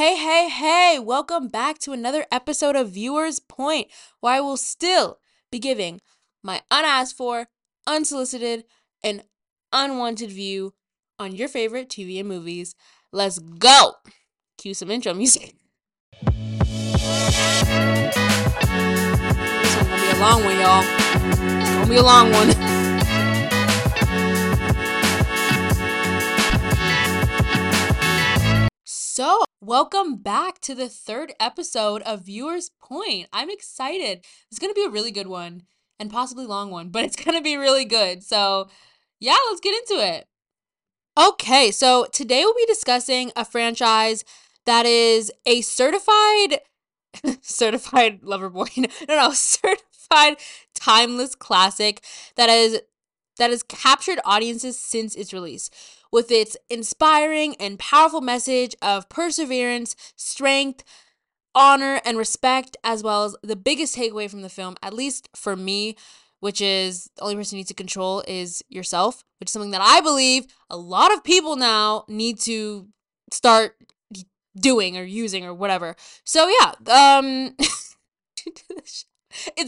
Hey, hey, hey, welcome back to another episode of Viewers Point, where I will still be giving my unasked for, unsolicited, and unwanted view on your favorite TV and movies. Let's go! Cue some intro music. One's gonna be a long one, y'all. It's gonna be a long one. So, welcome back to the third episode of Viewers Point. I'm excited. It's going to be a really good one and possibly long one, but it's going to be really good. So, yeah, let's get into it. Okay, so today we'll be discussing a franchise that is a certified certified lover boy. No, no, certified timeless classic that is that has captured audiences since its release with its inspiring and powerful message of perseverance, strength, honor, and respect, as well as the biggest takeaway from the film, at least for me, which is the only person you need to control is yourself, which is something that I believe a lot of people now need to start doing or using or whatever. So yeah, um it's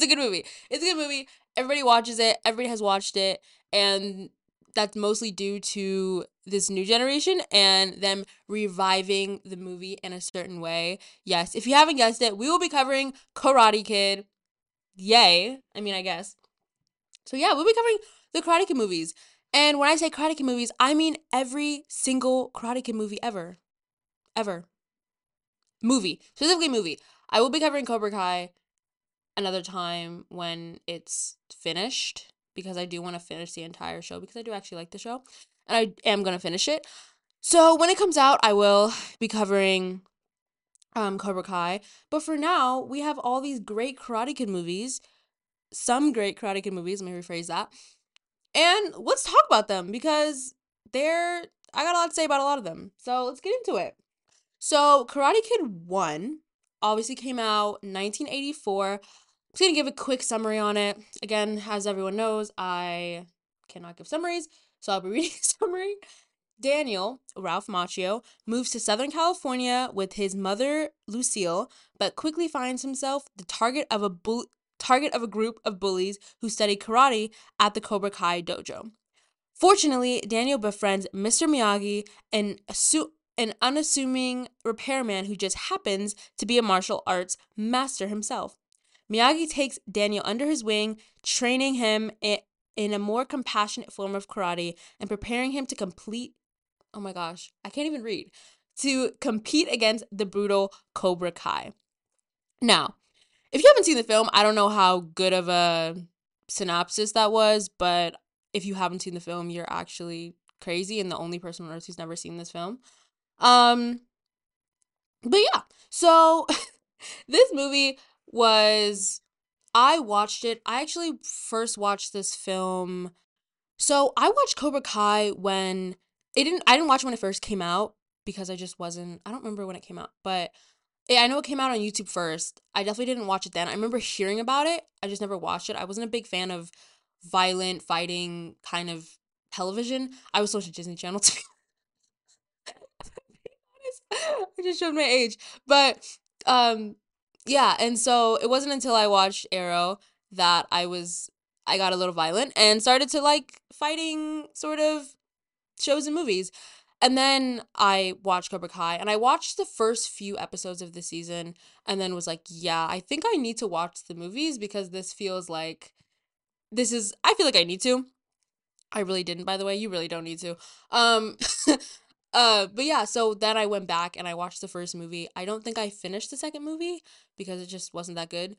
a good movie. It's a good movie. Everybody watches it. Everybody has watched it and that's mostly due to this new generation and them reviving the movie in a certain way. Yes, if you haven't guessed it, we will be covering Karate Kid. Yay. I mean, I guess. So, yeah, we'll be covering the Karate Kid movies. And when I say Karate Kid movies, I mean every single Karate Kid movie ever. Ever. Movie. Specifically, movie. I will be covering Cobra Kai another time when it's finished because I do want to finish the entire show because I do actually like the show and I am going to finish it. So when it comes out, I will be covering um Cobra Kai. But for now, we have all these great Karate Kid movies. Some great Karate Kid movies, let me rephrase that. And let's talk about them because they're I got a lot to say about a lot of them. So let's get into it. So Karate Kid 1 obviously came out 1984 just gonna give a quick summary on it. Again, as everyone knows, I cannot give summaries, so I'll be reading a summary. Daniel, Ralph Macchio, moves to Southern California with his mother, Lucille, but quickly finds himself the target of a bull- target of a group of bullies who study karate at the Cobra Kai dojo. Fortunately, Daniel befriends Mr. Miyagi, an, assu- an unassuming repairman who just happens to be a martial arts master himself. Miyagi takes Daniel under his wing, training him in a more compassionate form of karate and preparing him to complete oh my gosh, I can't even read. To compete against the brutal Cobra Kai. Now, if you haven't seen the film, I don't know how good of a synopsis that was, but if you haven't seen the film, you're actually crazy and the only person on earth who's never seen this film. Um but yeah, so this movie was I watched it. I actually first watched this film. So I watched Cobra Kai when it didn't I didn't watch it when it first came out because I just wasn't I don't remember when it came out, but I know it came out on YouTube first. I definitely didn't watch it then. I remember hearing about it. I just never watched it. I wasn't a big fan of violent fighting kind of television. I was much Disney Channel to be I just showed my age. But um yeah, and so it wasn't until I watched Arrow that I was I got a little violent and started to like fighting sort of shows and movies. And then I watched Cobra Kai and I watched the first few episodes of the season and then was like, yeah, I think I need to watch the movies because this feels like this is I feel like I need to. I really didn't by the way. You really don't need to. Um Uh, but yeah, so then I went back and I watched the first movie. I don't think I finished the second movie because it just wasn't that good.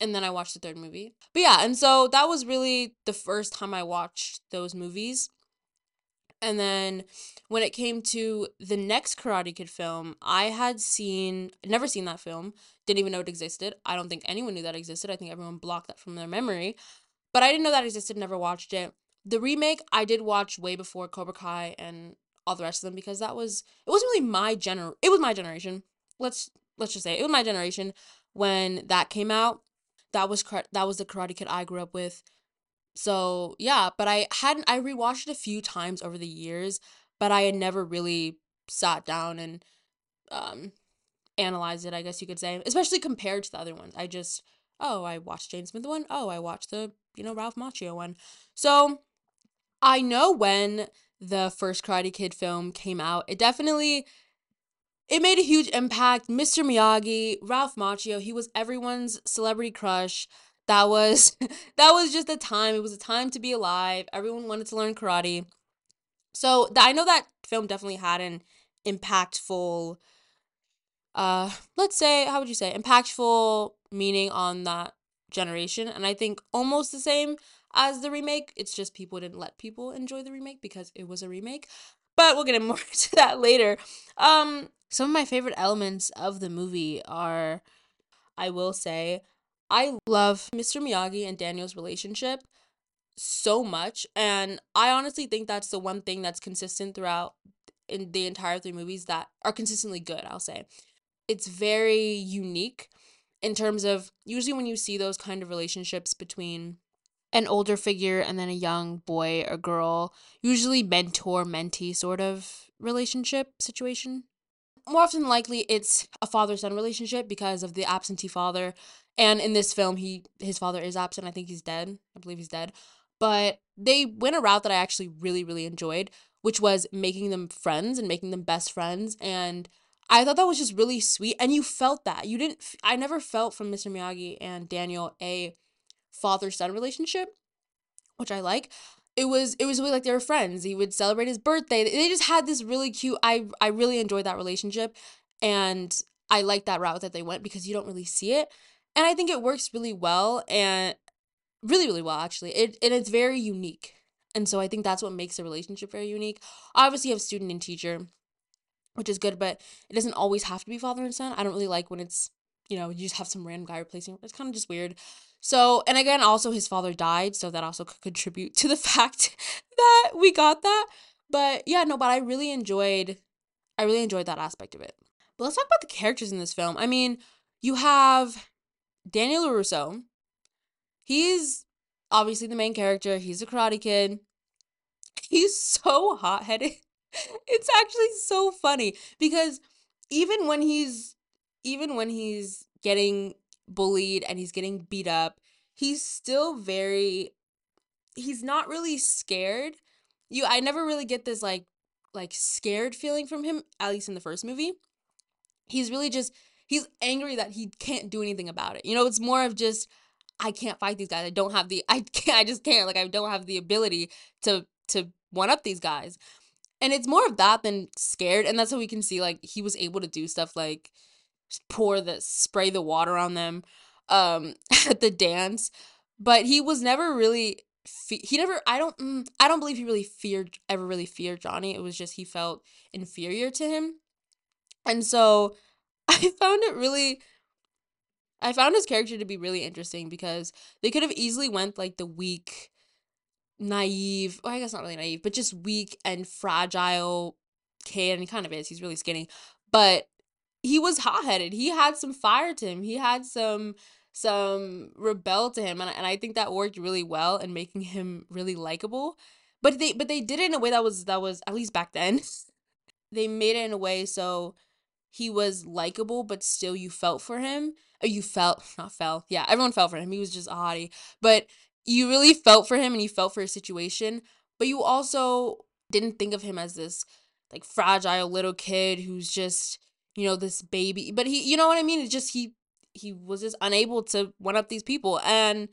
And then I watched the third movie. But yeah, and so that was really the first time I watched those movies. And then when it came to the next Karate Kid film, I had seen, never seen that film, didn't even know it existed. I don't think anyone knew that existed. I think everyone blocked that from their memory. But I didn't know that existed, never watched it. The remake I did watch way before Cobra Kai and all the rest of them because that was it wasn't really my gener it was my generation. Let's let's just say it, was my generation when that came out. That was that was the Karate Kid I grew up with. So yeah, but I hadn't I rewatched it a few times over the years, but I had never really sat down and um analyze it, I guess you could say, especially compared to the other ones. I just, oh, I watched Jaden Smith one. Oh, I watched the, you know, Ralph Macchio one. So I know when the first Karate Kid film came out, it definitely it made a huge impact. Mr. Miyagi, Ralph Macchio, he was everyone's celebrity crush. That was that was just a time. It was a time to be alive. Everyone wanted to learn karate. So th- I know that film definitely had an impactful uh let's say how would you say impactful meaning on that generation and I think almost the same as the remake. It's just people didn't let people enjoy the remake because it was a remake. But we'll get more into that later. Um some of my favorite elements of the movie are I will say I love Mr. Miyagi and Daniel's relationship so much and I honestly think that's the one thing that's consistent throughout in the entire three movies that are consistently good, I'll say. It's very unique in terms of usually when you see those kind of relationships between an older figure and then a young boy or girl, usually mentor mentee sort of relationship situation. More often likely it's a father son relationship because of the absentee father. And in this film he his father is absent. I think he's dead. I believe he's dead. But they went a route that I actually really, really enjoyed, which was making them friends and making them best friends. And I thought that was just really sweet. And you felt that. You didn't, I never felt from Mr. Miyagi and Daniel a father son relationship, which I like. It was it was really like they were friends. He would celebrate his birthday. They just had this really cute I I really enjoyed that relationship and I like that route that they went because you don't really see it. And I think it works really well and really really well actually it and it's very unique and so i think that's what makes a relationship very unique obviously you have student and teacher which is good but it doesn't always have to be father and son i don't really like when it's you know you just have some random guy replacing it's kind of just weird so and again also his father died so that also could contribute to the fact that we got that but yeah no but i really enjoyed i really enjoyed that aspect of it but let's talk about the characters in this film i mean you have daniel larusso He's obviously the main character. He's a karate kid. He's so hot headed. it's actually so funny because even when he's even when he's getting bullied and he's getting beat up, he's still very he's not really scared. You I never really get this like like scared feeling from him at least in the first movie. He's really just he's angry that he can't do anything about it. You know, it's more of just I can't fight these guys. I don't have the I can't I just can't like I don't have the ability to to one up these guys. And it's more of that than scared and that's how we can see like he was able to do stuff like pour the spray the water on them um at the dance, but he was never really he never I don't mm, I don't believe he really feared ever really feared Johnny. It was just he felt inferior to him. And so I found it really I found his character to be really interesting because they could have easily went like the weak, naive, well, I guess not really naive, but just weak and fragile kid, and he kind of is. He's really skinny, but he was hot headed. He had some fire to him. He had some some rebel to him, and and I think that worked really well in making him really likable. But they but they did it in a way that was that was at least back then. they made it in a way so he was likable, but still you felt for him you felt not fell. Yeah, everyone felt for him. He was just a hottie. But you really felt for him and you felt for his situation, but you also didn't think of him as this like fragile little kid who's just, you know, this baby. But he you know what I mean? It's just he he was just unable to one up these people. And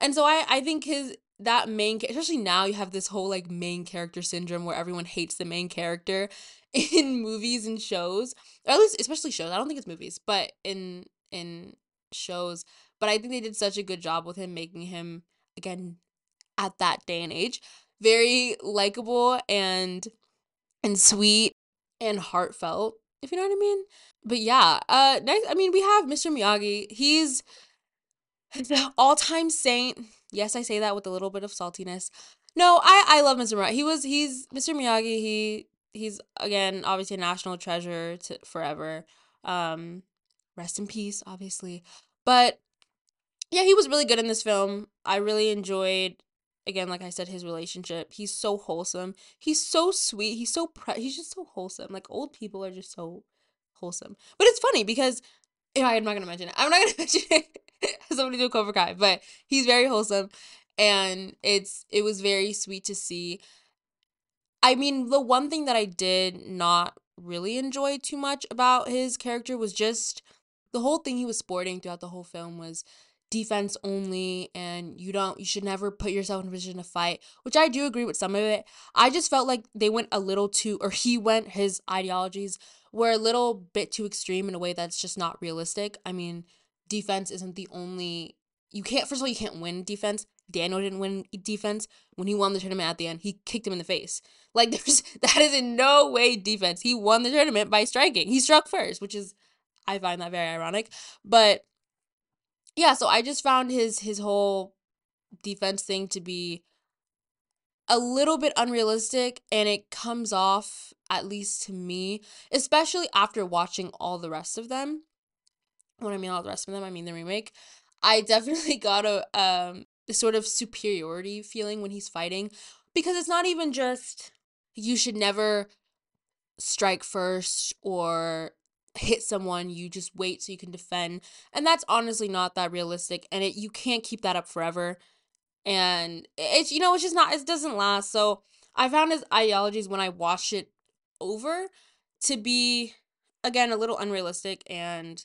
and so I I think his that main especially now you have this whole like main character syndrome where everyone hates the main character in movies and shows or at least especially shows i don't think it's movies but in in shows. But I think they did such a good job with him making him again at that day and age very likable and and sweet and heartfelt, if you know what I mean. But yeah, uh next I mean we have Mr. Miyagi. He's the all-time saint. Yes, I say that with a little bit of saltiness. No, I I love Mr. Miyagi. He was he's Mr. Miyagi. He he's again obviously a national treasure to forever. Um rest in peace, obviously. But yeah, he was really good in this film. I really enjoyed again like I said his relationship. He's so wholesome. He's so sweet. He's so pre- he's just so wholesome. Like old people are just so wholesome. But it's funny because yeah, I'm not gonna mention it. I'm not gonna mention it somebody do a Cobra Kai, but he's very wholesome, and it's it was very sweet to see. I mean, the one thing that I did not really enjoy too much about his character was just the whole thing he was sporting throughout the whole film was defense only and you don't you should never put yourself in a position to fight which i do agree with some of it. I just felt like they went a little too or he went his ideologies were a little bit too extreme in a way that's just not realistic. I mean defense isn't the only you can't first of all you can't win defense. Daniel didn't win defense. When he won the tournament at the end he kicked him in the face. Like there's that is in no way defense. He won the tournament by striking. He struck first which is i find that very ironic. But yeah, so I just found his his whole defense thing to be a little bit unrealistic and it comes off at least to me, especially after watching all the rest of them. When I mean all the rest of them, I mean the remake. I definitely got a um a sort of superiority feeling when he's fighting because it's not even just you should never strike first or hit someone, you just wait so you can defend. And that's honestly not that realistic and it you can't keep that up forever. And it's you know, it's just not it doesn't last. So I found his ideologies when I watched it over to be again a little unrealistic and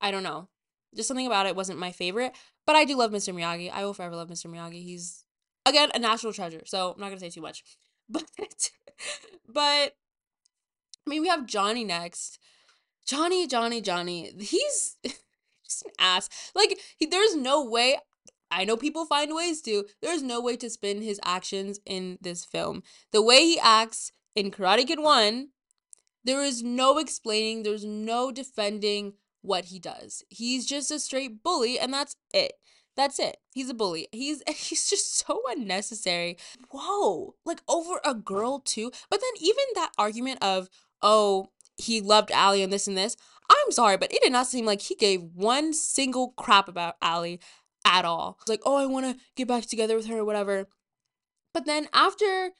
I don't know. Just something about it wasn't my favorite, but I do love Mr. Miyagi. I will forever love Mr. Miyagi. He's again a national treasure. So I'm not going to say too much. But but I mean, we have Johnny next, Johnny, Johnny, Johnny, he's just an ass. Like, he, there's no way. I know people find ways to. There's no way to spin his actions in this film. The way he acts in Karate Kid 1, there is no explaining, there's no defending what he does. He's just a straight bully, and that's it. That's it. He's a bully. He's he's just so unnecessary. Whoa. Like over a girl too. But then even that argument of, oh, he loved Allie and this and this. I'm sorry, but it did not seem like he gave one single crap about Allie at all. It's like, oh, I want to get back together with her or whatever. But then after,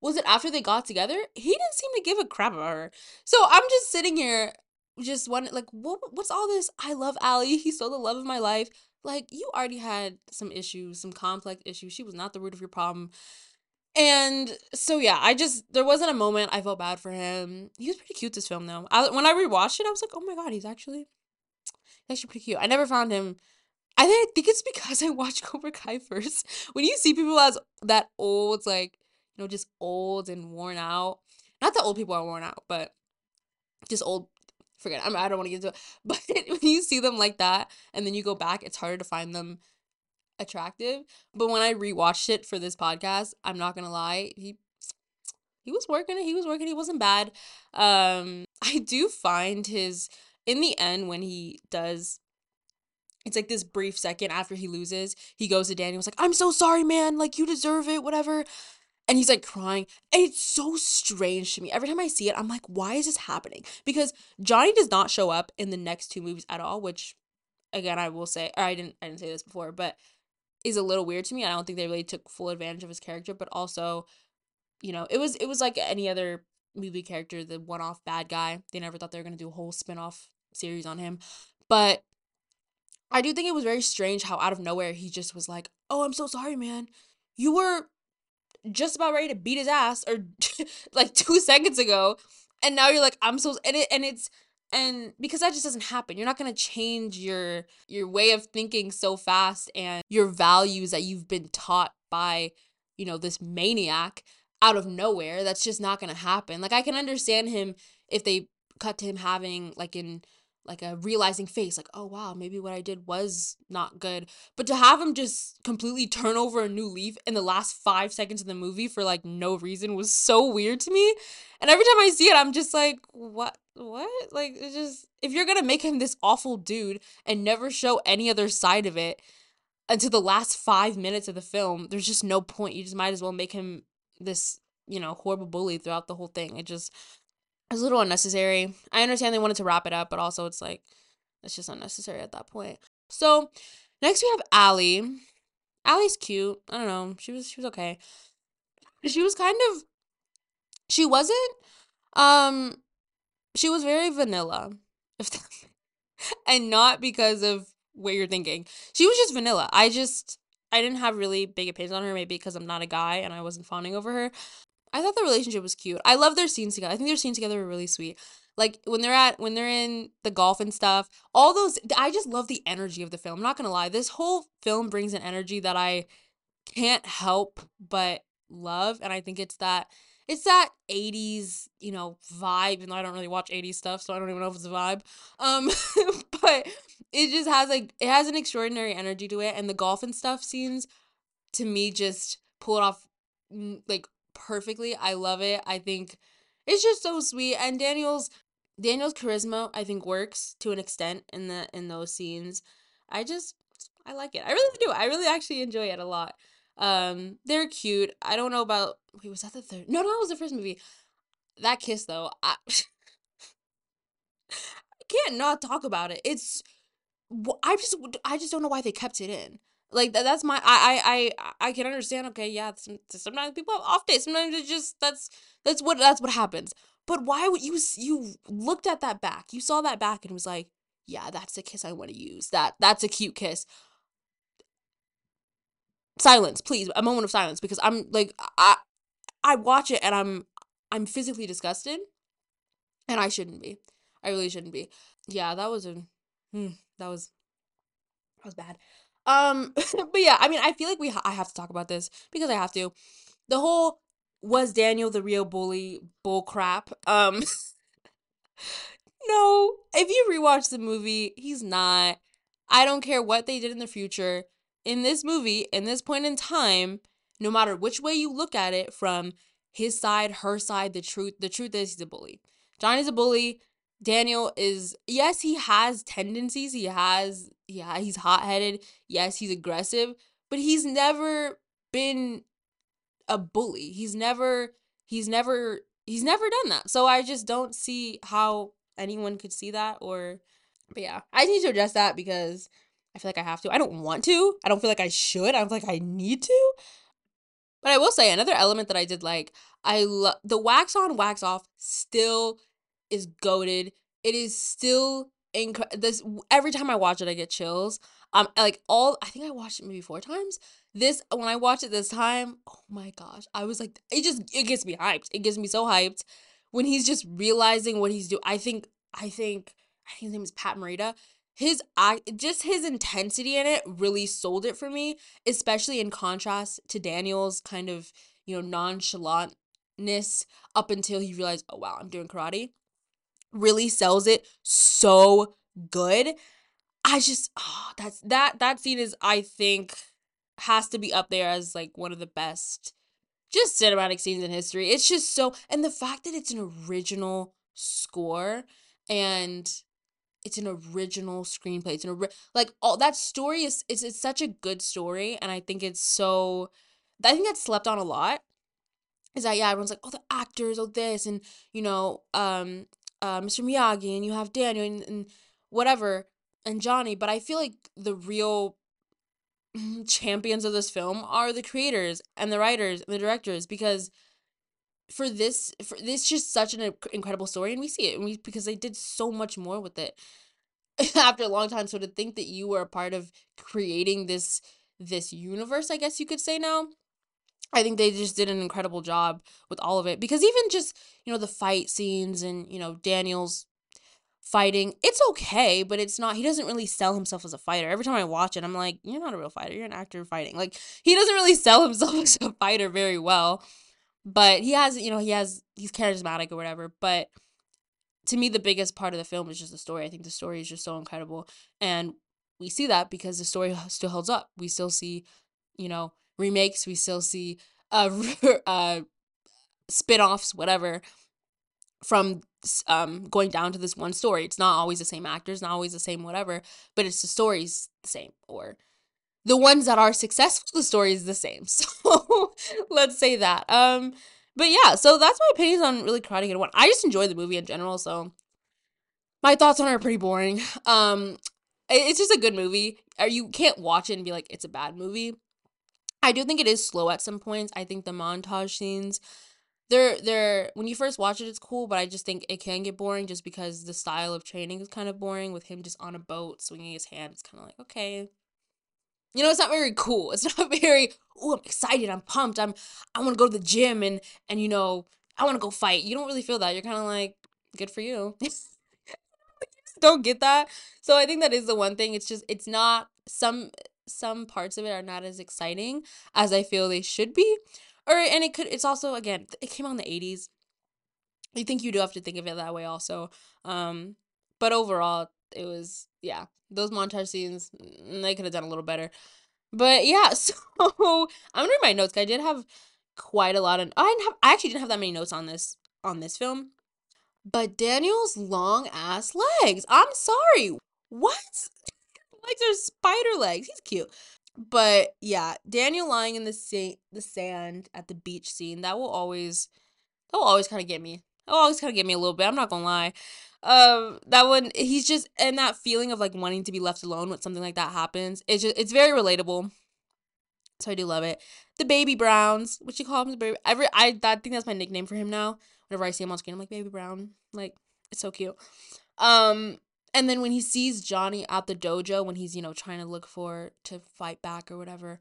was it after they got together? He didn't seem to give a crap about her. So I'm just sitting here, just wondering, like, what, what's all this? I love Allie. He's still the love of my life. Like, you already had some issues, some complex issues. She was not the root of your problem. And so yeah, I just there wasn't a moment I felt bad for him. He was pretty cute this film though. I, when I rewatched it, I was like, oh my god, he's actually he's actually pretty cute. I never found him. I think I think it's because I watched Cobra Kai first. When you see people as that old, like you know, just old and worn out. Not that old people are worn out, but just old. Forget. I'm, I don't want to get into it. But when you see them like that, and then you go back, it's harder to find them attractive. But when I rewatched it for this podcast, I'm not gonna lie, he he was working. He was working. He wasn't bad. Um, I do find his in the end when he does. It's like this brief second after he loses, he goes to Daniel's like, "I'm so sorry, man. Like you deserve it, whatever." And he's like crying. And it's so strange to me. Every time I see it, I'm like, why is this happening? Because Johnny does not show up in the next two movies at all, which again I will say, or I didn't I didn't say this before, but is a little weird to me. I don't think they really took full advantage of his character, but also, you know, it was it was like any other movie character, the one-off bad guy. They never thought they were going to do a whole spin-off series on him. But I do think it was very strange how out of nowhere he just was like, "Oh, I'm so sorry, man. You were just about ready to beat his ass or like 2 seconds ago, and now you're like, I'm so and it and it's and because that just doesn't happen you're not going to change your your way of thinking so fast and your values that you've been taught by you know this maniac out of nowhere that's just not going to happen. Like i can understand him if they cut to him having like in like a realizing face like oh wow maybe what i did was not good but to have him just completely turn over a new leaf in the last five seconds of the movie for like no reason was so weird to me and every time i see it i'm just like what what? Like, it's just, if you're gonna make him this awful dude and never show any other side of it until the last five minutes of the film, there's just no point. You just might as well make him this, you know, horrible bully throughout the whole thing. It just, it's a little unnecessary. I understand they wanted to wrap it up, but also it's like, it's just unnecessary at that point. So, next we have Allie. Allie's cute. I don't know. She was, she was okay. She was kind of, she wasn't, um, she was very vanilla. and not because of what you're thinking. She was just vanilla. I just I didn't have really big opinions on her, maybe because I'm not a guy and I wasn't fawning over her. I thought the relationship was cute. I love their scenes together. I think their scenes together were really sweet. Like when they're at when they're in the golf and stuff, all those I just love the energy of the film. I'm not gonna lie. This whole film brings an energy that I can't help but love. And I think it's that it's that 80s, you know, vibe, even though I don't really watch 80s stuff, so I don't even know if it's a vibe. Um, but it just has like it has an extraordinary energy to it, and the golf and stuff scenes to me just pull it off mm, like perfectly. I love it. I think it's just so sweet. And Daniel's Daniel's charisma, I think, works to an extent in the in those scenes. I just I like it. I really do. I really actually enjoy it a lot. Um, they're cute. I don't know about wait, was that the third? No, no, it was the first movie. That kiss though, I I can't not talk about it. It's I just I just don't know why they kept it in. Like that, that's my I I I I can understand. Okay, yeah, some, sometimes people have off days. Sometimes it's just that's that's what that's what happens. But why would you you looked at that back? You saw that back and was like, yeah, that's the kiss I want to use. That that's a cute kiss. Silence, please. A moment of silence because I'm like I I watch it and I'm I'm physically disgusted, and I shouldn't be. I really shouldn't be. Yeah, that was a hmm, that was that was bad. Um, but yeah, I mean, I feel like we ha- I have to talk about this because I have to. The whole was Daniel the real bully bull crap. Um, no, if you rewatch the movie, he's not. I don't care what they did in the future. In this movie, in this point in time, no matter which way you look at it, from his side, her side, the truth, the truth is he's a bully. Johnny's a bully. Daniel is yes, he has tendencies. He has yeah, he's hot-headed. Yes, he's aggressive, but he's never been a bully. He's never he's never he's never done that. So I just don't see how anyone could see that or but yeah, I need to address that because I feel like I have to. I don't want to. I don't feel like I should. I feel like I need to. But I will say another element that I did like, I love the wax on, wax off still is goaded. It is still inc- this every time I watch it I get chills. Um like all I think I watched it maybe four times. This when I watched it this time, oh my gosh. I was like it just it gets me hyped. It gets me so hyped when he's just realizing what he's doing. I think I think I think his name is Pat Morita. His act just his intensity in it really sold it for me, especially in contrast to Daniel's kind of, you know, nonchalantness up until he realized, oh wow, I'm doing karate really sells it so good. I just oh, that's that that scene is I think has to be up there as like one of the best just cinematic scenes in history. It's just so and the fact that it's an original score and it's an original screenplay. It's an like all that story is it's it's such a good story and I think it's so I think that's slept on a lot. Is that yeah, everyone's like, oh the actors, oh this and you know, um uh, Mr. Miyagi and you have Daniel and, and whatever and Johnny, but I feel like the real champions of this film are the creators and the writers and the directors because for this for this just such an incredible story and we see it and we because they did so much more with it after a long time so to think that you were a part of creating this this universe i guess you could say now I think they just did an incredible job with all of it because even just, you know, the fight scenes and, you know, Daniel's fighting, it's okay, but it's not, he doesn't really sell himself as a fighter. Every time I watch it, I'm like, you're not a real fighter. You're an actor fighting. Like, he doesn't really sell himself as a fighter very well, but he has, you know, he has, he's charismatic or whatever. But to me, the biggest part of the film is just the story. I think the story is just so incredible. And we see that because the story still holds up. We still see, you know, remakes. We still see uh, uh spin-offs, whatever, from um going down to this one story. It's not always the same actors, not always the same whatever, but it's the stories the same or the ones that are successful the story is the same. So let's say that. Um but yeah, so that's my opinions on really Karate Kid 1. I just enjoy the movie in general, so my thoughts on it are pretty boring. Um it's just a good movie. You can't watch it and be like it's a bad movie. I do think it is slow at some points. I think the montage scenes they're they're when you first watch it it's cool but i just think it can get boring just because the style of training is kind of boring with him just on a boat swinging his hand. It's kind of like okay. You know it's not very cool. It's not very oh i'm excited. I'm pumped. I'm i want to go to the gym and and you know i want to go fight. You don't really feel that. You're kind of like good for you. Don't get that. So i think that is the one thing. It's just it's not some some parts of it are not as exciting as i feel they should be or and it could it's also again it came out in the 80s i think you do have to think of it that way also um but overall it was yeah those montage scenes mm, they could have done a little better. But yeah so i'm gonna read my notes. i did have quite a lot of i didn't have i actually didn't have that many notes on this on this film. But daniel's long ass legs i'm sorry what legs are spider legs he's cute but yeah, Daniel lying in the sa- the sand at the beach scene, that will always that will always kind of get me. That will always kind of get me a little bit. I'm not going to lie. Um that one he's just and that feeling of like wanting to be left alone when something like that happens. It's just it's very relatable. So I do love it. The baby Browns, what you call him the baby every I that, I think that's my nickname for him now. Whenever I see him on screen, I'm like baby Brown. Like it's so cute. Um and then when he sees Johnny at the dojo when he's, you know, trying to look for to fight back or whatever,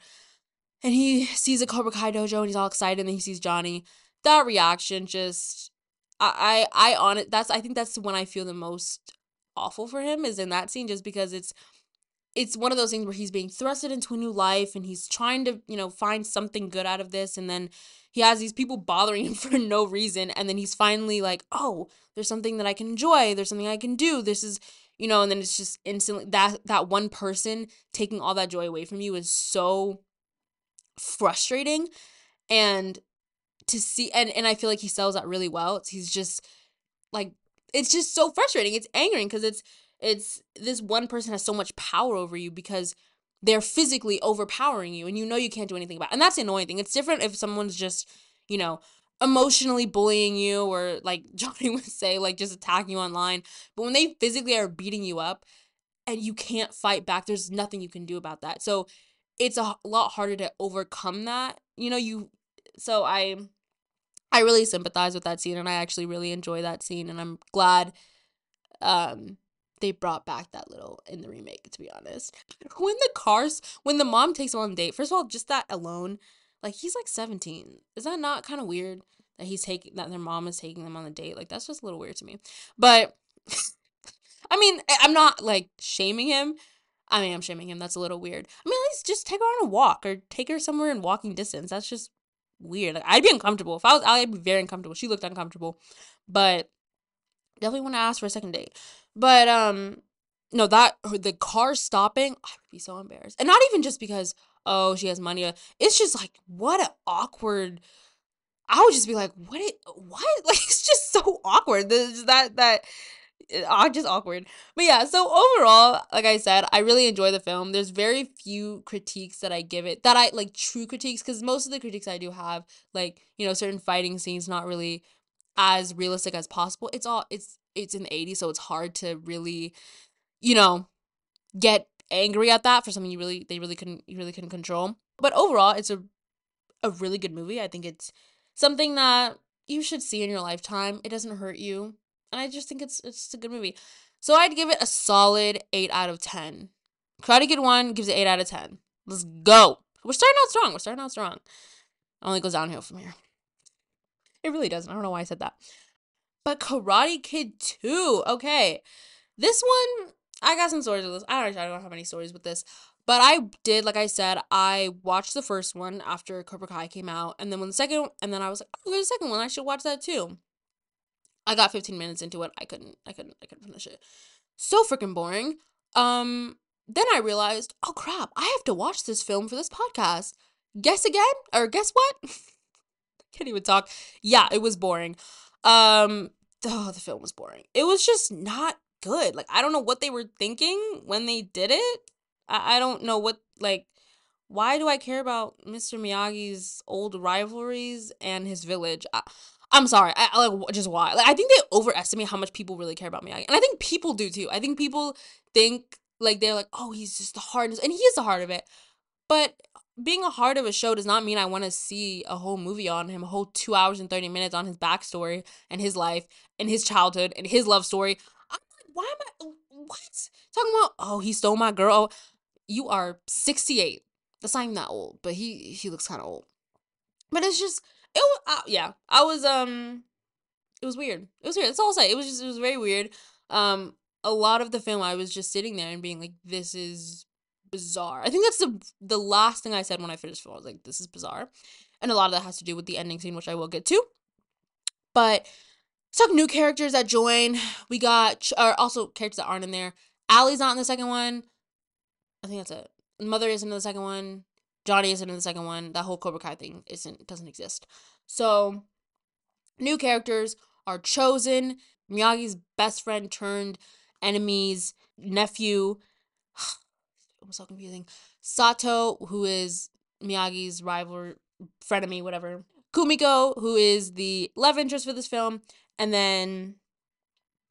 and he sees a Cobra Kai dojo and he's all excited and then he sees Johnny, that reaction just I I, I on it that's I think that's when I feel the most awful for him is in that scene just because it's it's one of those things where he's being thrusted into a new life and he's trying to, you know, find something good out of this and then he has these people bothering him for no reason and then he's finally like, "Oh, there's something that I can enjoy. There's something I can do. This is, you know, and then it's just instantly that that one person taking all that joy away from you is so frustrating and to see and and I feel like he sells that really well. He's just like it's just so frustrating. It's angering because it's it's this one person has so much power over you because they're physically overpowering you and you know you can't do anything about it. And that's the annoying thing. It's different if someone's just, you know, emotionally bullying you or like Johnny would say, like just attacking you online. But when they physically are beating you up and you can't fight back, there's nothing you can do about that. So it's a lot harder to overcome that. You know, you so I I really sympathize with that scene and I actually really enjoy that scene and I'm glad um they brought back that little in the remake, to be honest. When the cars, when the mom takes him on a date, first of all, just that alone, like he's like 17. Is that not kind of weird that he's taking that their mom is taking them on the date? Like that's just a little weird to me. But I mean, I'm not like shaming him. I mean, I'm shaming him. That's a little weird. I mean, at least just take her on a walk or take her somewhere in walking distance. That's just weird. Like, I'd be uncomfortable. If I was, I'd be very uncomfortable. She looked uncomfortable. But definitely want to ask for a second date. But um no, that the car stopping, I would be so embarrassed. And not even just because oh, she has money. It's just like what an awkward I would just be like, what it, what? Like it's just so awkward. This that that uh, just awkward. But yeah, so overall, like I said, I really enjoy the film. There's very few critiques that I give it that I like true critiques because most of the critiques I do have, like, you know, certain fighting scenes not really as realistic as possible. It's all it's it's in the 80s, so it's hard to really, you know, get angry at that for something you really they really couldn't you really couldn't control. But overall, it's a a really good movie. I think it's something that you should see in your lifetime. It doesn't hurt you. And I just think it's it's just a good movie. So I'd give it a solid 8 out of 10. Karate Kid 1 gives it 8 out of 10. Let's go. We're starting out strong. We're starting out strong. It only goes downhill from here. It really doesn't. I don't know why I said that. But Karate Kid 2, okay. This one, I got some stories with this. I don't, I don't have any stories with this. But I did, like I said, I watched the first one after Cobra Kai came out. And then when the second, and then I was like, oh, there's a second one. I should watch that too. I got 15 minutes into it. I couldn't, I couldn't, I couldn't finish it. So freaking boring. Um, then I realized, oh crap, I have to watch this film for this podcast. Guess again? Or guess what? Can't even talk. Yeah, it was boring. Um, oh, the film was boring. It was just not good. Like, I don't know what they were thinking when they did it. I, I don't know what, like, why do I care about Mr. Miyagi's old rivalries and his village? I, I'm sorry. I, I like just why. Like I think they overestimate how much people really care about Miyagi, and I think people do too. I think people think like they're like, oh, he's just the hardest, and he is the heart of it. But being a heart of a show does not mean I want to see a whole movie on him, a whole two hours and 30 minutes on his backstory and his life and his childhood and his love story. I'm like, why am I, what? Talking about, oh, he stole my girl. Oh, you are 68. That's not even that old, but he, he looks kind of old. But it's just, it was, uh, yeah, I was, um, it was weird. It was weird. That's all I'll say. It was just, it was very weird. Um, a lot of the film, I was just sitting there and being like, this is bizarre. I think that's the the last thing I said when I finished film. I was like, this is bizarre. And a lot of that has to do with the ending scene, which I will get to. But some new characters that join. We got or also characters that aren't in there. Allie's not in the second one. I think that's it. Mother isn't in the second one. Johnny isn't in the second one. That whole Cobra Kai thing isn't doesn't exist. So new characters are Chozen. Miyagi's best friend turned enemy's nephew was so confusing. Sato, who is Miyagi's rival, frenemy, whatever. Kumiko, who is the love interest for this film, and then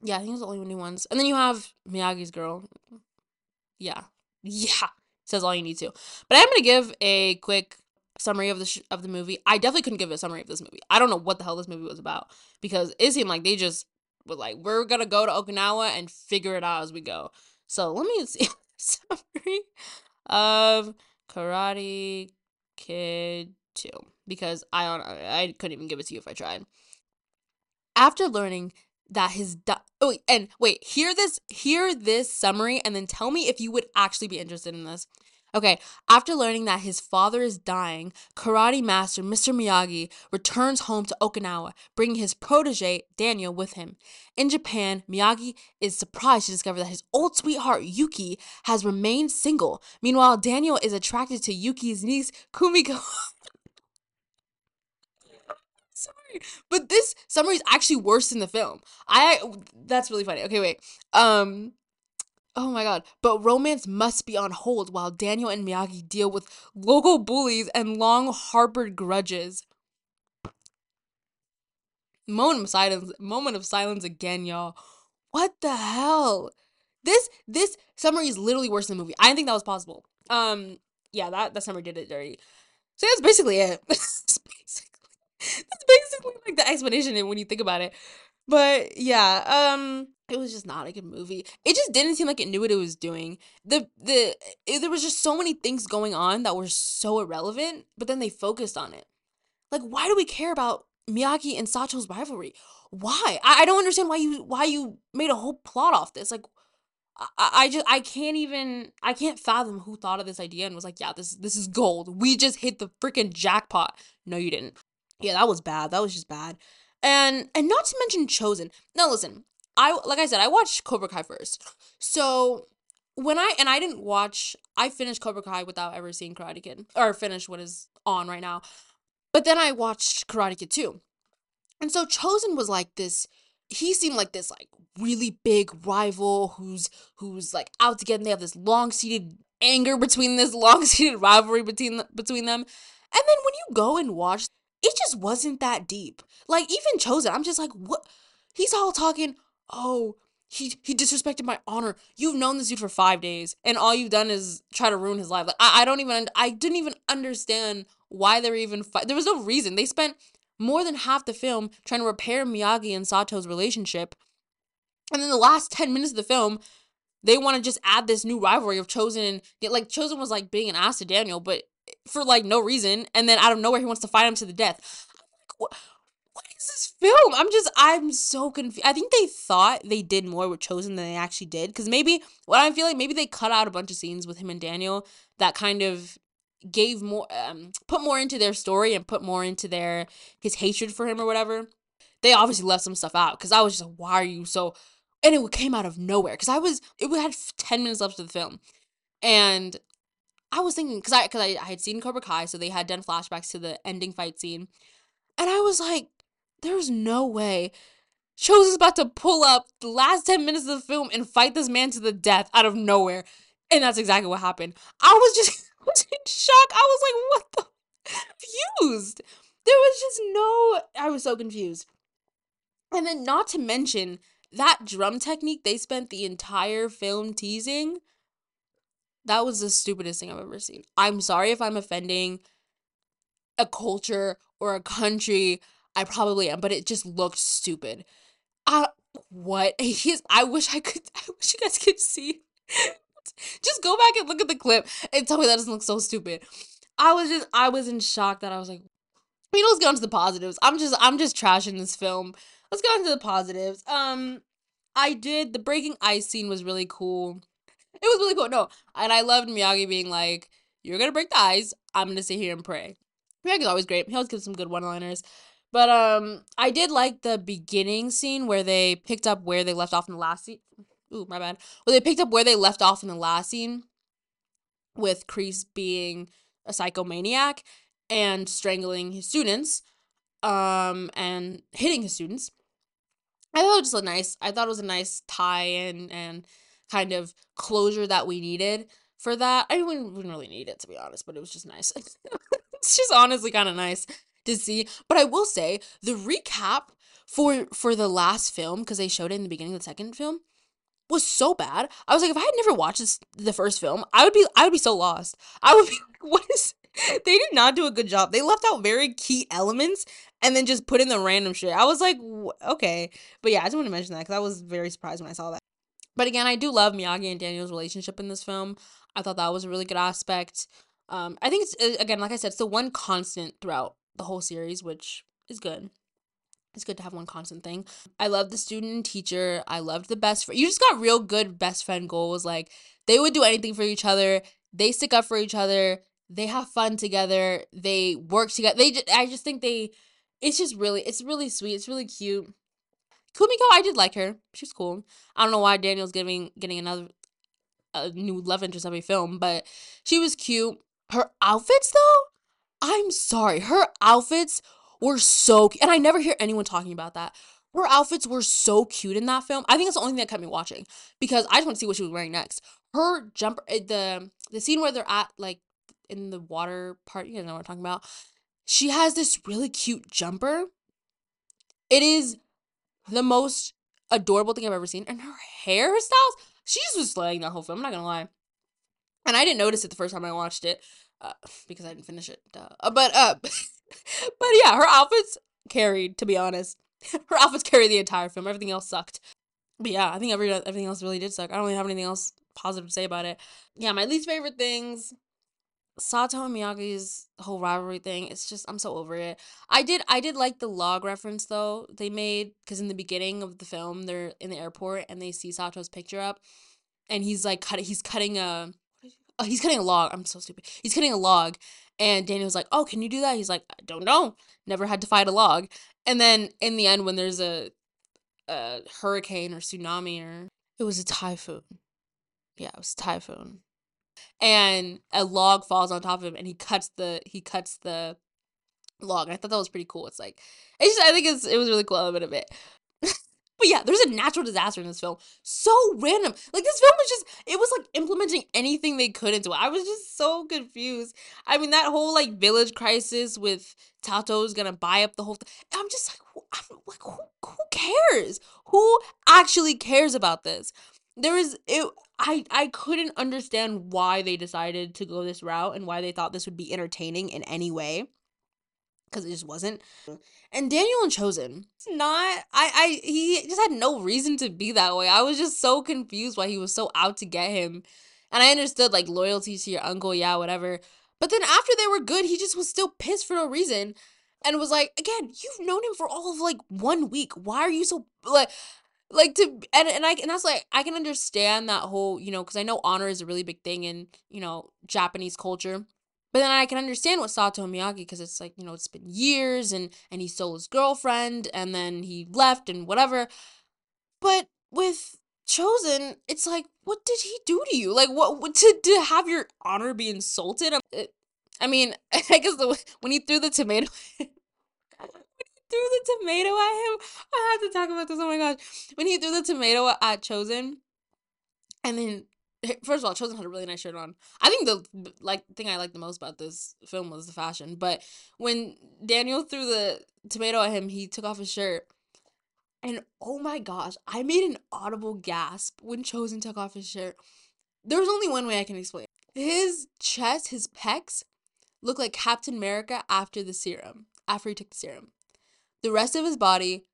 yeah, I think it's the only new ones. And then you have Miyagi's girl. Yeah, yeah, says all you need to. But I'm gonna give a quick summary of the sh- of the movie. I definitely couldn't give a summary of this movie. I don't know what the hell this movie was about because it seemed like they just were like, we're gonna go to Okinawa and figure it out as we go. So let me see summary of Karate Kid 2 because I don't I couldn't even give it to you if I tried. After learning that his oh and wait, hear this hear this summary and then tell me if you would actually be interested in this. Okay, after learning that his father is dying, karate master Mr. Miyagi returns home to Okinawa, bringing his protege, Daniel, with him. In Japan, Miyagi is surprised to discover that his old sweetheart, Yuki, has remained single. Meanwhile, Daniel is attracted to Yuki's niece, Kumiko. Sorry, but this summary is actually worse than the film. I that's really funny. Okay, wait. Um Oh my god. But romance must be on hold while Daniel and Miyagi deal with local bullies and long harbored grudges. Moment of silence. Moment of silence again, y'all. What the hell? This this summary is literally worse than the movie. I didn't think that was possible. Um, yeah, that that summary did it dirty. So that's basically it. that's basically that's basically like the explanation when you think about it. But yeah, um, it was just not a good movie. It just didn't seem like it knew what it was doing. The the it, there was just so many things going on that were so irrelevant, but then they focused on it. Like, why do we care about Miyagi and Sato's rivalry? Why? I, I don't understand why you why you made a whole plot off this. Like, I, I just I can't even I can't fathom who thought of this idea and was like, yeah, this this is gold. We just hit the freaking jackpot. No, you didn't. Yeah, that was bad. That was just bad. And and not to mention Chozen Now listen, I like I said, I watched Cobra Kai first. So when I and I didn't watch, I finished Cobra Kai without ever seeing Karate Kid or finished what is on right now. But then I watched Karate Kid 2. And so Chozen was like this he seemed like this like really big rival who's who's like out to get and they have this long-seated anger between this long-seated rivalry between between them. And then when you go and watch it just wasn't that deep. Like even Chozen, I'm just like, what? He's all talking, oh, he he disrespected my honor. You've known this dude for five days, and all you've done is try to ruin his life. Like I, I don't even I didn't even understand why they were even fight. There was no reason. They spent more than half the film trying to repair Miyagi and Sato's relationship, and then the last ten minutes of the film, they want to just add this new rivalry of Chozen And like Chozen was like being an ass to Daniel, but eh, for like no reason, and then out of nowhere he wants to fight him to the death. What? What is this film? I'm just, I'm so confused. I think they thought they did more with Chozen than they actually did. Because maybe, what I'm feeling, maybe they cut out a bunch of scenes with him and Daniel that kind of gave more, um, put more into their story and put more into their, his hatred for him or whatever. They obviously left some stuff out. Because I was just like, why are you so, and it came out of nowhere. Because I was, it had 10 minutes left of the film. And I was thinking, because I, cause I, I had seen Cobra Kai, so they had done flashbacks to the ending fight scene. And I was like, there's no way Chose is about to pull up the last 10 minutes of the film and fight this man to the death out of nowhere. And that's exactly what happened. I was just was in shock. I was like, what the? Confused. There was just no. I was so confused. And then, not to mention, that drum technique they spent the entire film teasing that was the stupidest thing I've ever seen. I'm sorry if I'm offending a culture or a country. I probably am, but it just looked stupid. I what? He's I wish I could I wish you guys could see. just go back and look at the clip and tell me that doesn't look so stupid. I was just I was in shock that I was like, you know, let's get on to the positives. I'm just I'm just trashing this film. Let's get on to the positives. Um I did the breaking ice scene was really cool. It was really cool. No, and I loved Miyagi being like, "You're gonna break the ice. I'm gonna sit here and pray." Miyagi's always great. He always gives some good one-liners. But um, I did like the beginning scene where they picked up where they left off in the last scene. Ooh, my bad. Well, they picked up where they left off in the last scene, with Kreese being a psychomaniac and strangling his students, um, and hitting his students. I thought it was just a nice. I thought it was a nice tie in and kind of closure that we needed for that. I mean, we didn't really need it to be honest, but it was just nice. it's just honestly kind of nice to see. But I will say the recap for for the last film because they showed it in the beginning of the second film was so bad. I was like, if I had never watched this, the first film, I would be I would be so lost. I would be like, what is? They did not do a good job. They left out very key elements and then just put in the random shit. I was like, okay, but yeah, I just want to mention that because I was very surprised when I saw that. But again, I do love Miyagi and Daniel's relationship in this film. I thought that was a really good aspect. Um, I think it's again, like I said, it's the one constant throughout the whole series, which is good. It's good to have one constant thing. I love the student and teacher. I loved the best friend. You just got real good best friend goals. Like they would do anything for each other. They stick up for each other. They have fun together. They work together. They just, I just think they it's just really it's really sweet. It's really cute. Kumiko, I did like her. She's cool. I don't know why Daniel's getting getting another a new love interest every film, but she was cute. Her outfits though, I'm sorry. Her outfits were so and I never hear anyone talking about that. Her outfits were so cute in that film. I think it's the only thing that kept me watching because I just want to see what she was wearing next. Her jumper, eh, the the scene where they're at like in the water part, you guys know what I'm talking about she has this really cute jumper. It is the most adorable thing I've ever seen. And her hairstyles, she just slaying that whole film. I'm not gonna lie. And I didn't notice it the first time I watched it uh, because I didn't finish it. Uh, but uh, but yeah, her outfits carried. To be honest, her outfits carried the entire film. Everything else sucked. But yeah, I think every everything else really did suck. I don't really have anything else positive to say about it. Yeah, my least favorite things Sato and Miyagi's whole rivalry thing, it's just I'm so over it. I did I did like the log reference though they made because in the beginning of the film they're in the airport and they see Sato's picture up, and he's like cutting he's cutting a oh, he's cutting a log. I'm so stupid. He's cutting a log, and Daniel's like, "Oh, can you do that?" He's like, "I don't know. Never had to fight a log." And then in the end, when there's a a hurricane or tsunami or it was a typhoon. Yeah, it was typhoon and a log falls on top of him and he cuts the he cuts the log. And I thought that was pretty cool. It's like it's just I think it's it was really cool element of it. But yeah, there's a natural disaster in this film. So random. Like this film was just it was like implementing anything they could into it. I was just so confused. I mean that whole like village crisis with Sato's gonna buy up the whole thing. I'm just like I'm like who, who cares? Who actually cares about this? There is it I I couldn't understand why they decided to go this route and why they thought this would be entertaining in any way because it just wasn't. And Daniel and Chozen, it's not I I he just had no reason to be that way. I was just so confused why he was so out to get him. And I understood like loyalty to your uncle, yeah, whatever. But then after they were good, he just was still pissed for no reason and was like, again, you've known him for all of like one week. Why are you so like like to and and I and that's like I can understand that whole you know because I know honor is a really big thing in you know Japanese culture, but then I can understand what Sato Miyagi because it's like you know it's been years and and he stole his girlfriend and then he left and whatever, but with Chozen, it's like what did he do to you like what, what to to have your honor be insulted? Um, I mean I guess the when he threw the tomato threw the tomato at him. I have to talk about this. Oh my gosh. When he threw the tomato at Chozen, and then first of all, Chozen had a really nice shirt on. I think the like thing I liked the most about this film was the fashion. But when Daniel threw the tomato at him, he took off his shirt. And oh my gosh, I made an audible gasp when Chozen took off his shirt. There's only one way I can explain. his chest, his pecs look like Captain America after the serum, after he took the serum. The rest of his body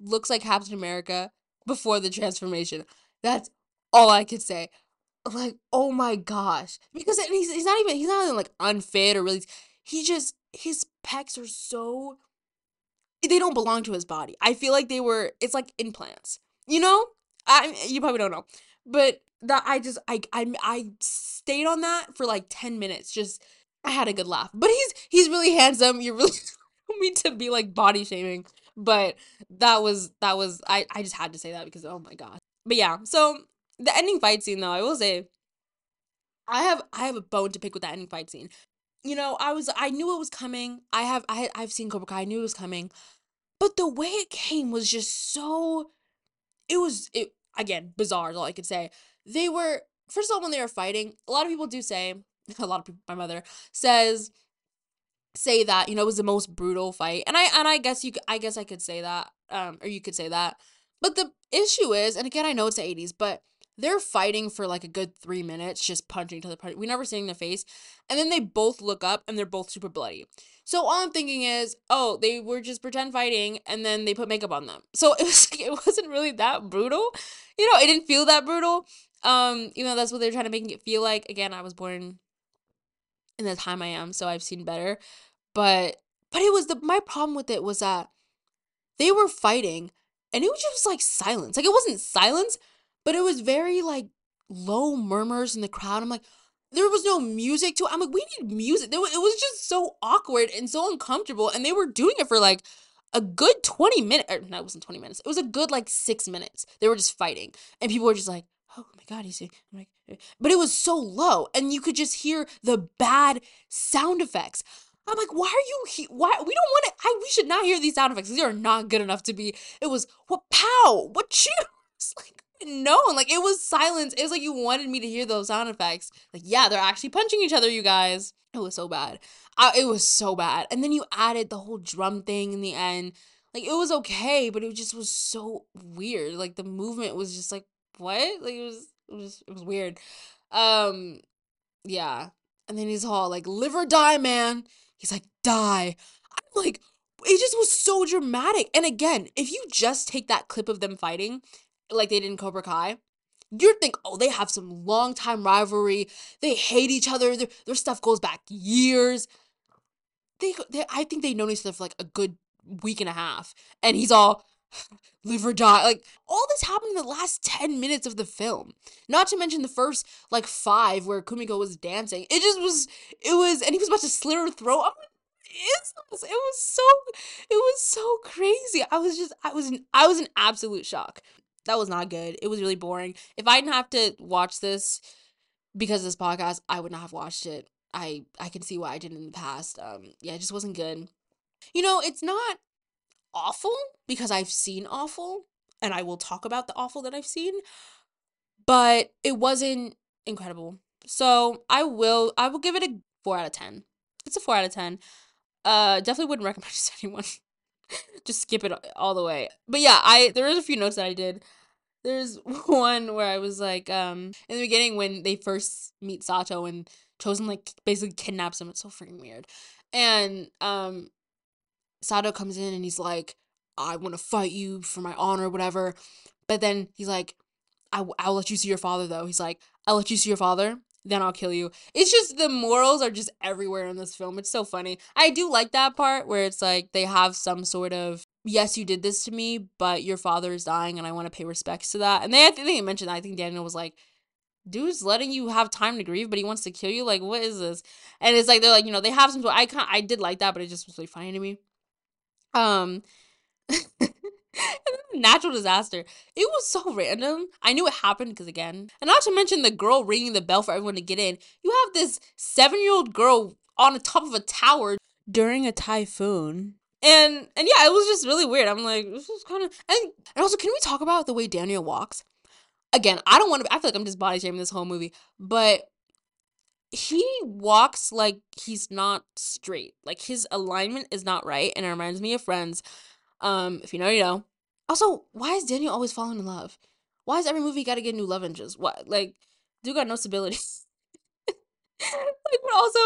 looks like Captain America before the transformation. That's all I could say. Like, oh my gosh. Because he's, he's not even, he's not even like unfit or really, he just, his pecs are so, they don't belong to his body. I feel like they were, it's like implants, you know? I, you probably don't know. But that I just I I I stayed on that for like 10 minutes just I had a good laugh. But he's he's really handsome. You really don't mean to be like body shaming, but that was that was I I just had to say that because oh my god. But yeah, so the ending fight scene though, I will say I have I have a bone to pick with that ending fight scene. You know, I was I knew it was coming. I have I had, I've seen Cobra Kai. I knew it was coming. But the way it came was just so it was it again, bizarre is all I could say. They were first of all when they were fighting, a lot of people do say, a lot of people my mother says say that, you know, it was the most brutal fight. And I and I guess you I guess I could say that. Um or you could say that. But the issue is, and again I know it's the 80s, but they're fighting for like a good three minutes, just punching each other. We never see in the face, and then they both look up and they're both super bloody. So all I'm thinking is, oh, they were just pretend fighting, and then they put makeup on them. So it was it wasn't really that brutal, you know. It didn't feel that brutal. Um, even though that's what they're trying to make it feel like. Again, I was born in the time I am, so I've seen better. But but it was the my problem with it was that they were fighting and it was just like silence. Like it wasn't silence, but it was very like low murmurs in the crowd. I'm like, there was no music to it. I'm like, we need music. It was just so awkward and so uncomfortable. And they were doing it for like a good 20 minutes. No, it wasn't 20 minutes. It was a good like six minutes. They were just fighting. And people were just like, oh my God, he's like, eh. but it was so low. And you could just hear the bad sound effects. I'm like, why are you? He- why we don't want to? I we should not hear these sound effects. These are not good enough to be. It was what pow, what chew. like no, like it was silence. It was like you wanted me to hear those sound effects. Like, yeah, they're actually punching each other, you guys. It was so bad. I, it was so bad. And then you added the whole drum thing in the end. Like it was okay, but it just was so weird. Like the movement was just like what? Like it was it was it was weird. Um yeah. And then he's all like live or die, man. He's like die. I'm like it just was so dramatic. And again, if you just take that clip of them fighting like they did in Cobra Kai, you'd think, oh, they have some long time rivalry. They hate each other. Their, their stuff goes back years. They, they, I think they've known each other for like a good week and a half. And he's all live or die. Like all this happened in the last 10 minutes of the film. Not to mention the first like five where Kumiko was dancing. It just was, it was, and he was about to slit her throat. I'm like, it was, it was so, it was so crazy. I was just, I was, in, I was in absolute shock that was not good. It was really boring. If I didn't have to watch this because of this podcast, I would not have watched it. I I can see why I did in the past. Um yeah, it just wasn't good. You know, it's not awful because I've seen awful and I will talk about the awful that I've seen, but it wasn't incredible. So, I will I will give it a 4 out of 10. It's a 4 out of 10. Uh definitely wouldn't recommend it to anyone. just skip it all the way. But yeah, I there was a few notes that I did. There's one where I was like, um, in the beginning when they first meet Sato and Chozen like basically kidnaps him. It's so freaking weird. And um, Sato comes in and he's like, I want to fight you for my honor, whatever. But then he's like, I, I'll let you see your father though. He's like, I'll let you see your father then I'll kill you. It's just the morals are just everywhere in this film. It's so funny. I do like that part where it's like they have some sort of yes, you did this to me, but your father is dying and I want to pay respects to that. And they I think they mentioned that. I think Daniel was like, dude's letting you have time to grieve, but he wants to kill you. Like, what is this? And it's like they're like, you know, they have some. I can I did like that, but it just was really funny to me. Um, natural disaster. It was so random. I knew it happened because again, and not to mention the girl ringing the bell for everyone to get in. You have this seven year old girl on the top of a tower during a typhoon. And and yeah, it was just really weird. I'm like, this is kind of and, and also can we talk about the way Daniel walks? Again, I don't want to I feel like I'm just body shaming this whole movie, but he walks like he's not straight. Like his alignment is not right and it reminds me of friends um, if you know, you know. Also, why is Daniel always falling in love? Why is every movie got to get new love interest? What, like, dude got no stability. like, but also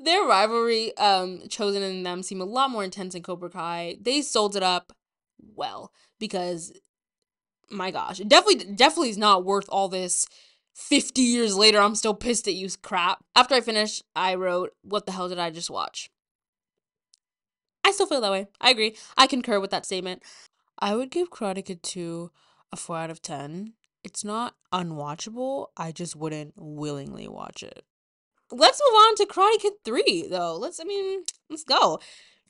their rivalry, um, Chozen and them seem a lot more intense in Cobra Kai. They sold it up well because, my gosh, it definitely, definitely is not worth all this. 50 years later, I'm still pissed at you crap. After I finished, I wrote, What the hell did I just watch? I still feel that way. I agree. I concur with that statement. I would give Karate Kid 2 a 4 out of 10. It's not unwatchable. I just wouldn't willingly watch it. Let's move on to Karate Kid 3, though. Let's, I mean, let's go.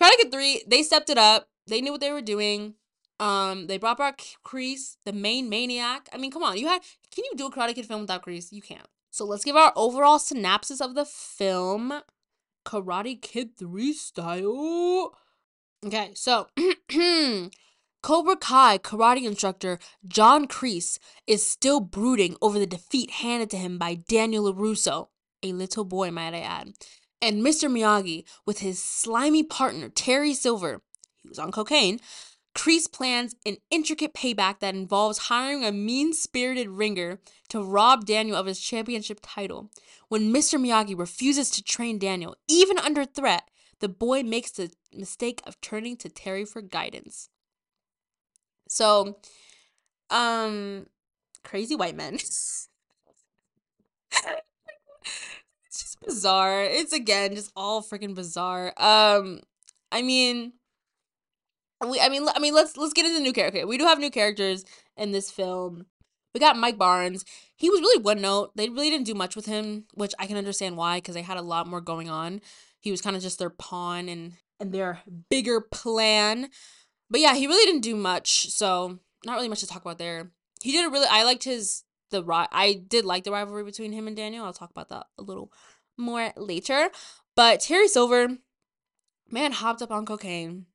Karate Kid 3, they stepped it up. They knew what they were doing. Um, they brought back Kreese, the main maniac. I mean, come on, you had can you do a Karate Kid film without Kreese? You can't. So let's give our overall synopsis of the film, Karate Kid 3 style. Okay, so Cobra Kai karate instructor John Kreese is still brooding over the defeat handed to him by Daniel LaRusso, a little boy, might I add, and Mr. Miyagi with his slimy partner Terry Silver, he was on cocaine, Kreese plans an intricate payback that involves hiring a mean spirited ringer to rob Daniel of his championship title. When Mr. Miyagi refuses to train Daniel, even under threat, the boy makes the mistake of turning to Terry for guidance. So, um, crazy white men. it's just bizarre. It's again just all freaking bizarre. Um, I mean, we I mean I mean let's let's get into new character. We do have new characters in this film. We got Mike Barnes. He was really one note. They really didn't do much with him, which I can understand why because they had a lot more going on. He was kind of just their pawn and and their bigger plan. But yeah, he really didn't do much, so not really much to talk about there. He did a really I liked his the I did like the rivalry between him and Daniel. I'll talk about that a little more later. But Terry Silver, man, hopped up on cocaine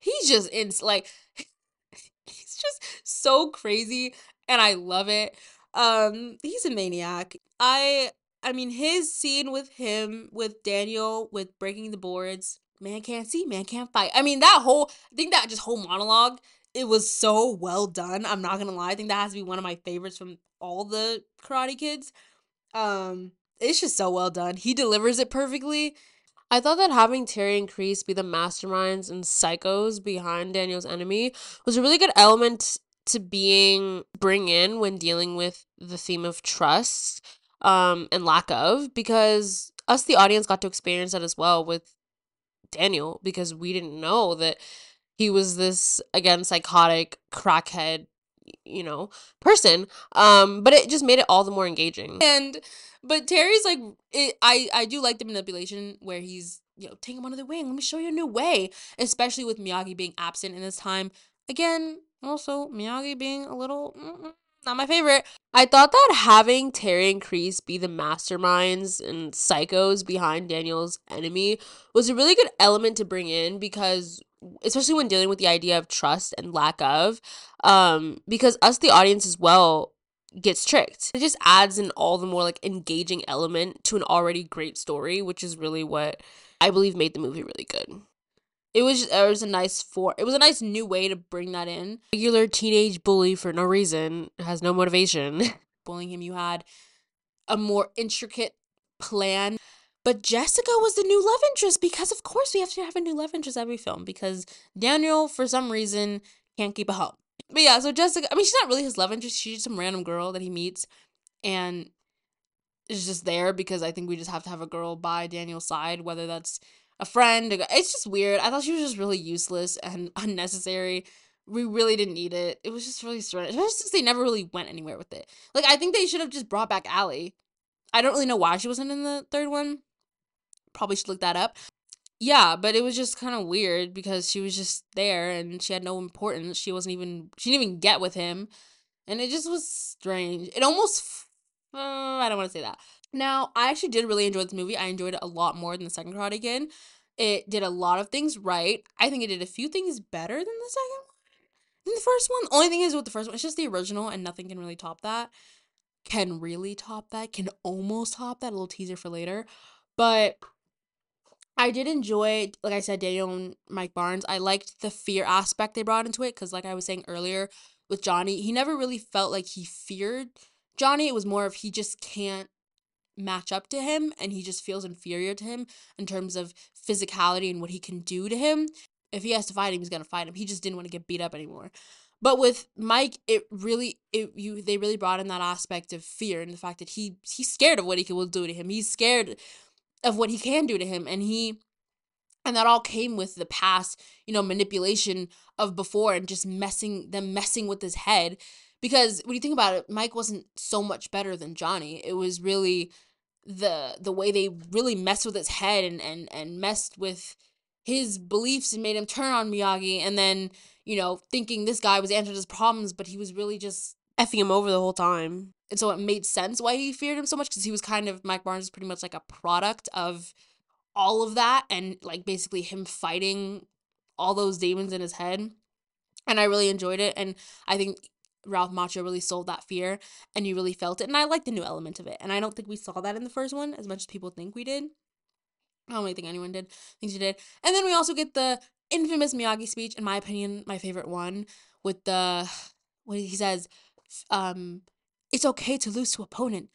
he's just in like he's just so crazy and I love it. Um he's a maniac. I I mean his scene with him with Daniel with breaking the boards, man can't see, man can't fight. I mean that whole I think that just whole monologue it was so well done. I'm not to lie. I think that has to be one of my favorites from all the Karate Kids. Um it's just so well done. He delivers it perfectly I thought that having Terry and Kreese be the masterminds and psychos behind Daniel's enemy was a really good element to being bring in when dealing with the theme of trust um and lack of because us the audience got to experience that as well with Daniel because we didn't know that he was this again psychotic crackhead you know person um but it just made it all the more engaging and but Terry's like, it, I I do like the manipulation where he's you know take him under the wing. Let me show you a new way, especially with Miyagi being absent in this time. Again, also Miyagi being a little not my favorite. I thought that having Terry and Kreese be the masterminds and psychos behind Daniel's enemy was a really good element to bring in because especially when dealing with the idea of trust and lack of um because us the audience as well gets tricked. It just adds an all the more like engaging element to an already great story, which is really what I believe made the movie really good. It was just, it was a nice for it was a nice new way to bring that in. Regular teenage bully for no reason has no motivation. Bullying him, you had a more intricate plan. But Jessica was the new love interest because of course we have to have a new love interest every film because Daniel for some reason can't keep a hoe. But yeah, so Jessica, I mean, she's not really his love interest. She's just some random girl that he meets and is just there because I think we just have to have a girl by Daniel's side, whether that's a friend. It's just weird. I thought she was just really useless and unnecessary. We really didn't need it. It was just really strange, especially since they never really went anywhere with it. Like, I think they should have just brought back Ali. I don't really know why she wasn't in the third one. Probably should look that up. Yeah, but it was just kind of weird because she was just there and she had no importance. She wasn't even she didn't even get with him, and it just was strange. It almost uh, I don't want to say that. Now, I actually did really enjoy this movie. I enjoyed it a lot more than the second Karate Kid. It did a lot of things right. I think it did a few things better than the second one. Than the first one. The only thing is with the first one, it's just the original and nothing can really top that. Can really top that. Can almost top that. A little teaser for later. But I did enjoy, like I said, Daniel and Mike Barnes. I liked the fear aspect they brought into it because, like I was saying earlier with Johnny, he never really felt like he feared Johnny. It was more of he just can't match up to him and he just feels inferior to him in terms of physicality and what he can do to him. If he has to fight him, he's gonna fight him. He just didn't want to get beat up anymore. But with Mike, it really it you they really brought in that aspect of fear and the fact that he he's scared of what he will do to him. He's scared of what he can do to him and he and that all came with the past, you know, manipulation of before and just messing them messing with his head because when you think about it, Mike wasn't so much better than Johnny. It was really the the way they really messed with his head and and and messed with his beliefs and made him turn on Miyagi and then, you know, thinking this guy was answering his problems, but he was really just effing him over the whole time. And so it made sense why he feared him so much because he was kind of Mike Barnes is pretty much like a product of all of that and like basically him fighting all those demons in his head. And I really enjoyed it. And I think Ralph Macchio really sold that fear and you really felt it. And I like the new element of it. And I don't think we saw that in the first one as much as people think we did. I don't really think anyone did. Think you did. And then we also get the infamous Miyagi speech, in my opinion, my favorite one, with the what he says, um, it's okay to lose to opponent,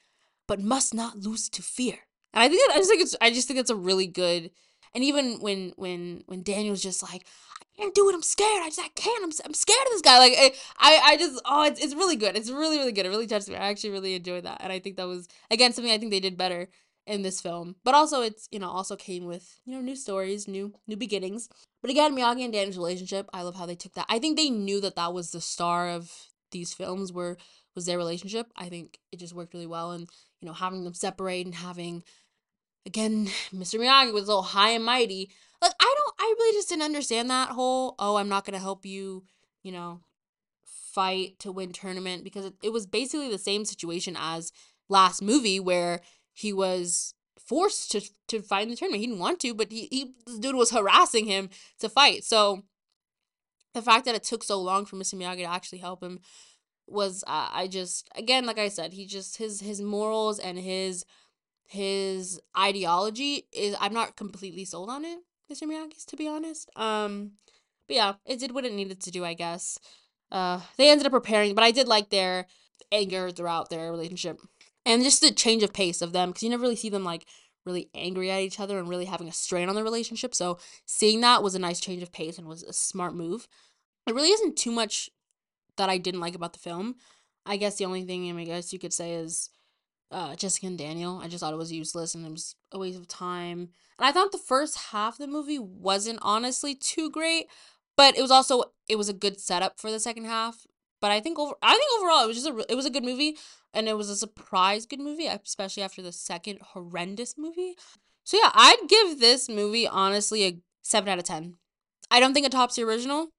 but must not lose to fear. And I think that, I just think it's I just think it's a really good and even when when when Daniel's just like I can't do it. I'm scared. I just I can't. I'm, I'm scared of this guy. Like I I just oh it's it's really good. It's really really good. It really touched me. I actually really enjoyed that, and I think that was again something I think they did better in this film. But also it's you know also came with you know new stories, new new beginnings. But again, Miyagi and Daniel's relationship. I love how they took that. I think they knew that that was the star of these films were was their relationship. I think it just worked really well, and you know having them separate and having again Mr. Miyagi was a little high and mighty like I don't I really just didn't understand that whole oh I'm not gonna help you, you know, fight to win tournament because it, it was basically the same situation as last movie where he was forced to to fight in the tournament. He didn't want to, but he, he this dude was harassing him to fight. So the fact that it took so long for Mr. Miyagi to actually help him was uh, I just again like I said he just his his morals and his his ideology is I'm not completely sold on it. Mr. Miyagi's, to be honest. Um, but yeah, it did what it needed to do, I guess. Uh, they ended up preparing, but I did like their anger throughout their relationship and just the change of pace of them because you never really see them like really angry at each other and really having a strain on their relationship. So seeing that was a nice change of pace and was a smart move. It really isn't too much that I didn't like about the film. I guess the only thing I guess you could say is uh, Jessica and Daniel. I just thought it was useless and it was a waste of time. And I thought the first half of the movie wasn't honestly too great, but it was also it was a good setup for the second half. But I think over I think overall it was just a it was a good movie and it was a surprise good movie, especially after the second horrendous movie. So yeah, I'd give this movie honestly a 7 out of 10. I don't think it tops the original,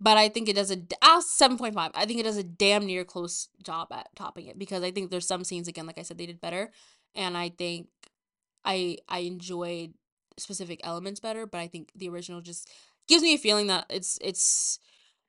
but I think it does a uh, 7.5. I think it does a damn near close job at topping it because I think there's some scenes again like I said they did better and I think I I enjoyed specific elements better, but I think the original just gives me a feeling that it's it's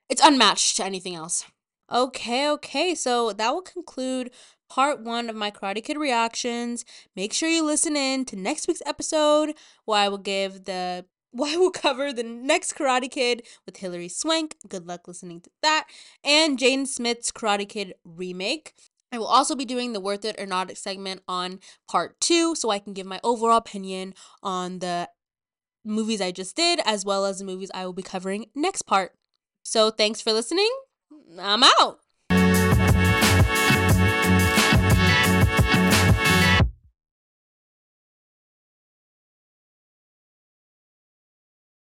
it's unmatched to anything else. Okay, okay. So that will conclude part 1 of my Karate Kid reactions. Make sure you listen in to next week's episode where I will give the I will cover the next Karate Kid with Hilary Swank. Good luck listening to that. And Jaden Smith's Karate Kid remake. I will also be doing the Worth It or Not segment on part two so I can give my overall opinion on the movies I just did as well as the movies I will be covering next part. So thanks for listening. I'm out.